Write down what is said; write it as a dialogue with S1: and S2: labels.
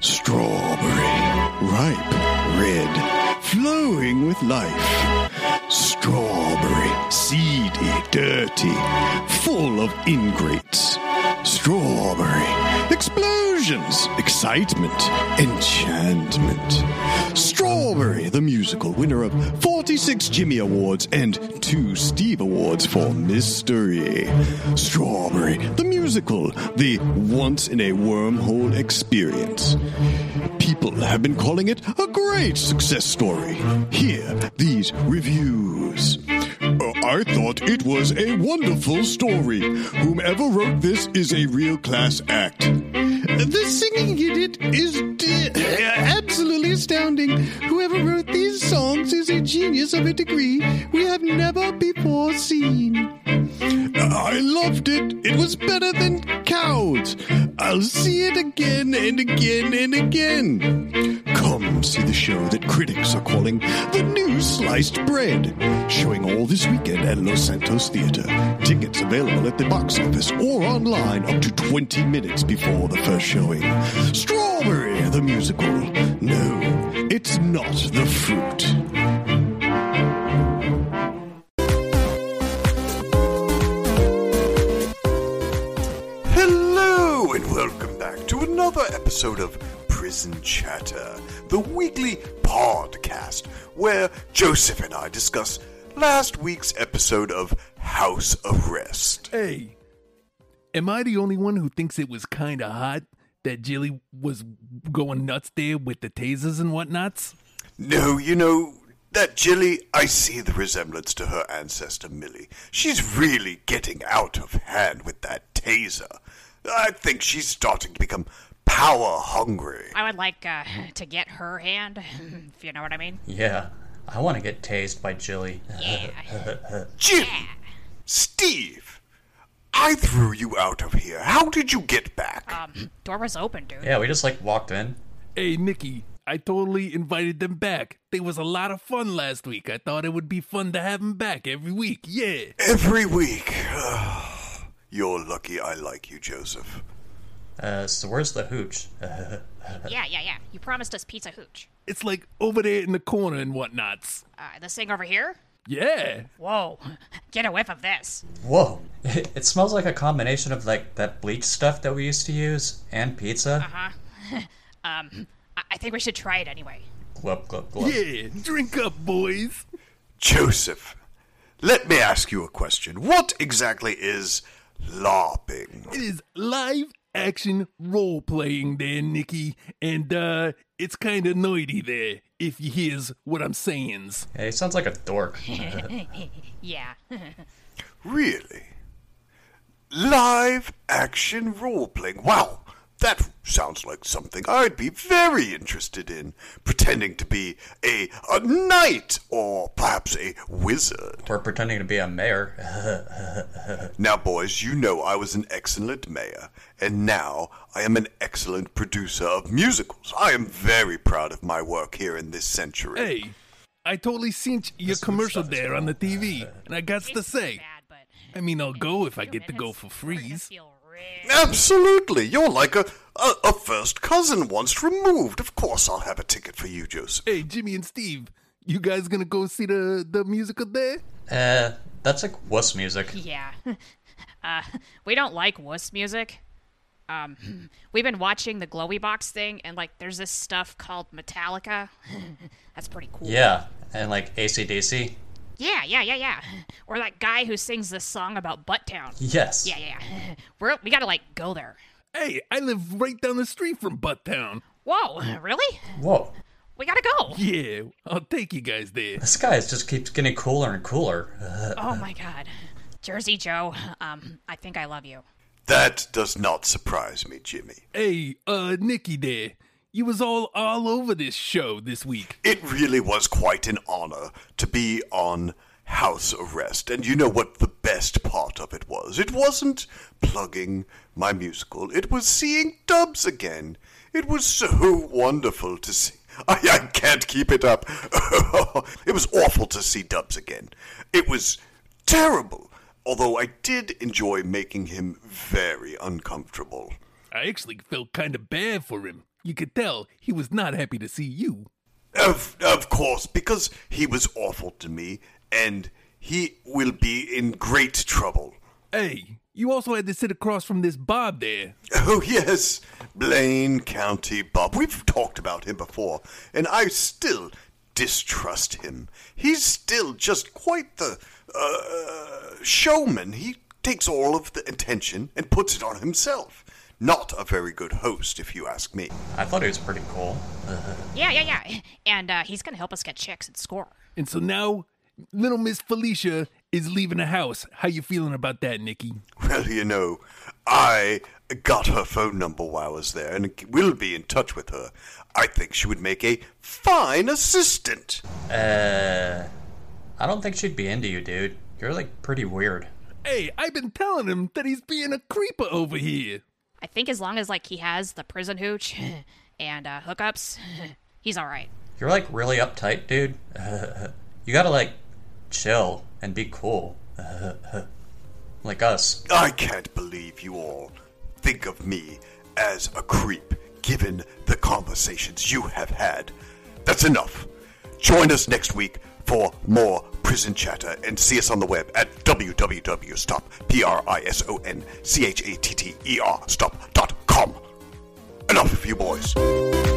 S1: Strawberry, ripe, red, flowing with life. Strawberry, seedy, dirty, full of ingrates. Strawberry, explosions, excitement, enchantment. Strawberry, the musical, winner of 46 Jimmy Awards and two Steve Awards for mystery. Strawberry, the once in a wormhole experience. People have been calling it a great success story. Here, these reviews. Uh, I thought it was a wonderful story. Whomever wrote this is a real class act. The singing in it is d- absolutely astounding. Whoever wrote these songs is a genius of a degree we have never before seen. I loved it. It was better than cows. I'll see it again and again and again. Come see the show that critics are calling the new sliced bread, showing all this weekend at Los Santos Theater. Tickets available at the box office or online up to 20 minutes before the first showing. Strawberry the musical. No, it's not the fruit.
S2: Hello, and welcome back to another episode of Prison Chatter, the weekly podcast where Joseph and I discuss last week's episode of House Arrest.
S3: Hey, am I the only one who thinks it was kind of hot that Jilly was going nuts there with the tasers and whatnots?
S2: No, you know, that Jilly, I see the resemblance to her ancestor Millie. She's really getting out of hand with that taser. I think she's starting to become power hungry.
S4: I would like uh, to get her hand, if you know what I mean.
S5: Yeah, I want to get tased by Jilly.
S4: Yeah.
S2: Jim! Steve! I threw you out of here. How did you get back?
S4: Um, door was open, dude.
S5: Yeah, we just like walked in.
S3: Hey, Nikki, I totally invited them back. They was a lot of fun last week. I thought it would be fun to have them back every week. Yeah.
S2: Every week. You're lucky I like you, Joseph.
S5: Uh, so where's the hooch?
S4: Yeah, yeah, yeah. You promised us pizza hooch.
S3: It's like over there in the corner and whatnots.
S4: Uh, this thing over here?
S3: Yeah.
S4: Whoa. Get a whiff of this.
S5: Whoa! It, smells like a combination of like that bleach stuff that we used to use and pizza. Uh-huh.
S4: um, I, I think we should try it anyway.
S5: Glub glub glub.
S3: Yeah. Drink up, boys.
S2: Joseph, let me ask you a question. What exactly is LARPing?
S3: It is live action role playing there, Nikki. And, uh, it's kind of noisy there, if you hears what I'm saying.
S5: Hey, he sounds like a dork.
S4: Yeah.
S2: Really? Live action role playing. Wow, that sounds like something I'd be very interested in. Pretending to be a, a knight or perhaps a wizard.
S5: We're pretending to be a mayor.
S2: Now, boys, you know I was an excellent mayor, and now I am an excellent producer of musicals. I am very proud of my work here in this century.
S3: Hey, I totally seen your commercial there on the TV, and I got to say,
S4: bad, but
S3: I mean, I'll go if I get to go for
S4: we're gonna
S3: freeze.
S4: feel real-
S2: Absolutely, you're like a, a, a first cousin once removed. Of course, I'll have a ticket for you, Joseph.
S3: Hey, Jimmy and Steve, you guys gonna go see the the musical there?
S5: uh, that's like wuss music.
S4: Yeah. Uh, we don't like wuss music. Um, we've been watching the Glowy Box thing, and like, there's this stuff called Metallica. That's pretty cool.
S5: Yeah, and like ACDC.
S4: Yeah, yeah, yeah, yeah. Or that guy who sings this song about Butttown.
S5: Yes.
S4: Yeah, yeah, yeah. We're, we gotta like go there.
S3: Hey, I live right down the street from Butttown.
S4: Whoa, really?
S5: Whoa!
S4: We gotta go.
S3: Yeah, I'll take you guys there.
S5: This guy just keeps getting cooler and cooler.
S4: Oh my god. Jersey Joe, um, I think I love you.
S2: That does not surprise me, Jimmy.
S3: Hey, uh, Nikki there, you was all all over this show this week.
S2: It really was quite an honor to be on house arrest. And you know what the best part of it was? It wasn't plugging my musical, it was seeing Dubs again. It was so wonderful to see. I, I can't keep it up. it was awful to see Dubs again. It was terrible. Although I did enjoy making him very uncomfortable.
S3: I actually felt kind of bad for him. You could tell he was not happy to see you.
S2: Of, of course, because he was awful to me, and he will be in great trouble.
S3: Hey, you also had to sit across from this Bob there.
S2: Oh, yes, Blaine County Bob. We've talked about him before, and I still distrust him. He's still just quite the uh, showman. He takes all of the attention and puts it on himself. Not a very good host, if you ask me.
S5: I thought he was pretty cool.
S4: Yeah, yeah, yeah. And uh, he's gonna help us get chicks and score.
S3: And so now, little Miss Felicia is leaving the house. How you feeling about that, Nikki?
S2: Well, you know, I got her phone number while I was there and will be in touch with her. I think she would make a fine assistant.
S5: Uh, I don't think she'd be into you, dude. You're like pretty weird.
S3: Hey, I've been telling him that he's being a creeper over here.
S4: I think as long as like he has the prison hooch and uh, hookups, he's all right.
S5: You're like really uptight, dude. you gotta like chill and be cool. like us.
S2: I can't believe you all think of me as a creep, given the conversations you have had. That's enough. Join us next week for more prison chatter and see us on the web at www.stop.com. Enough of you boys.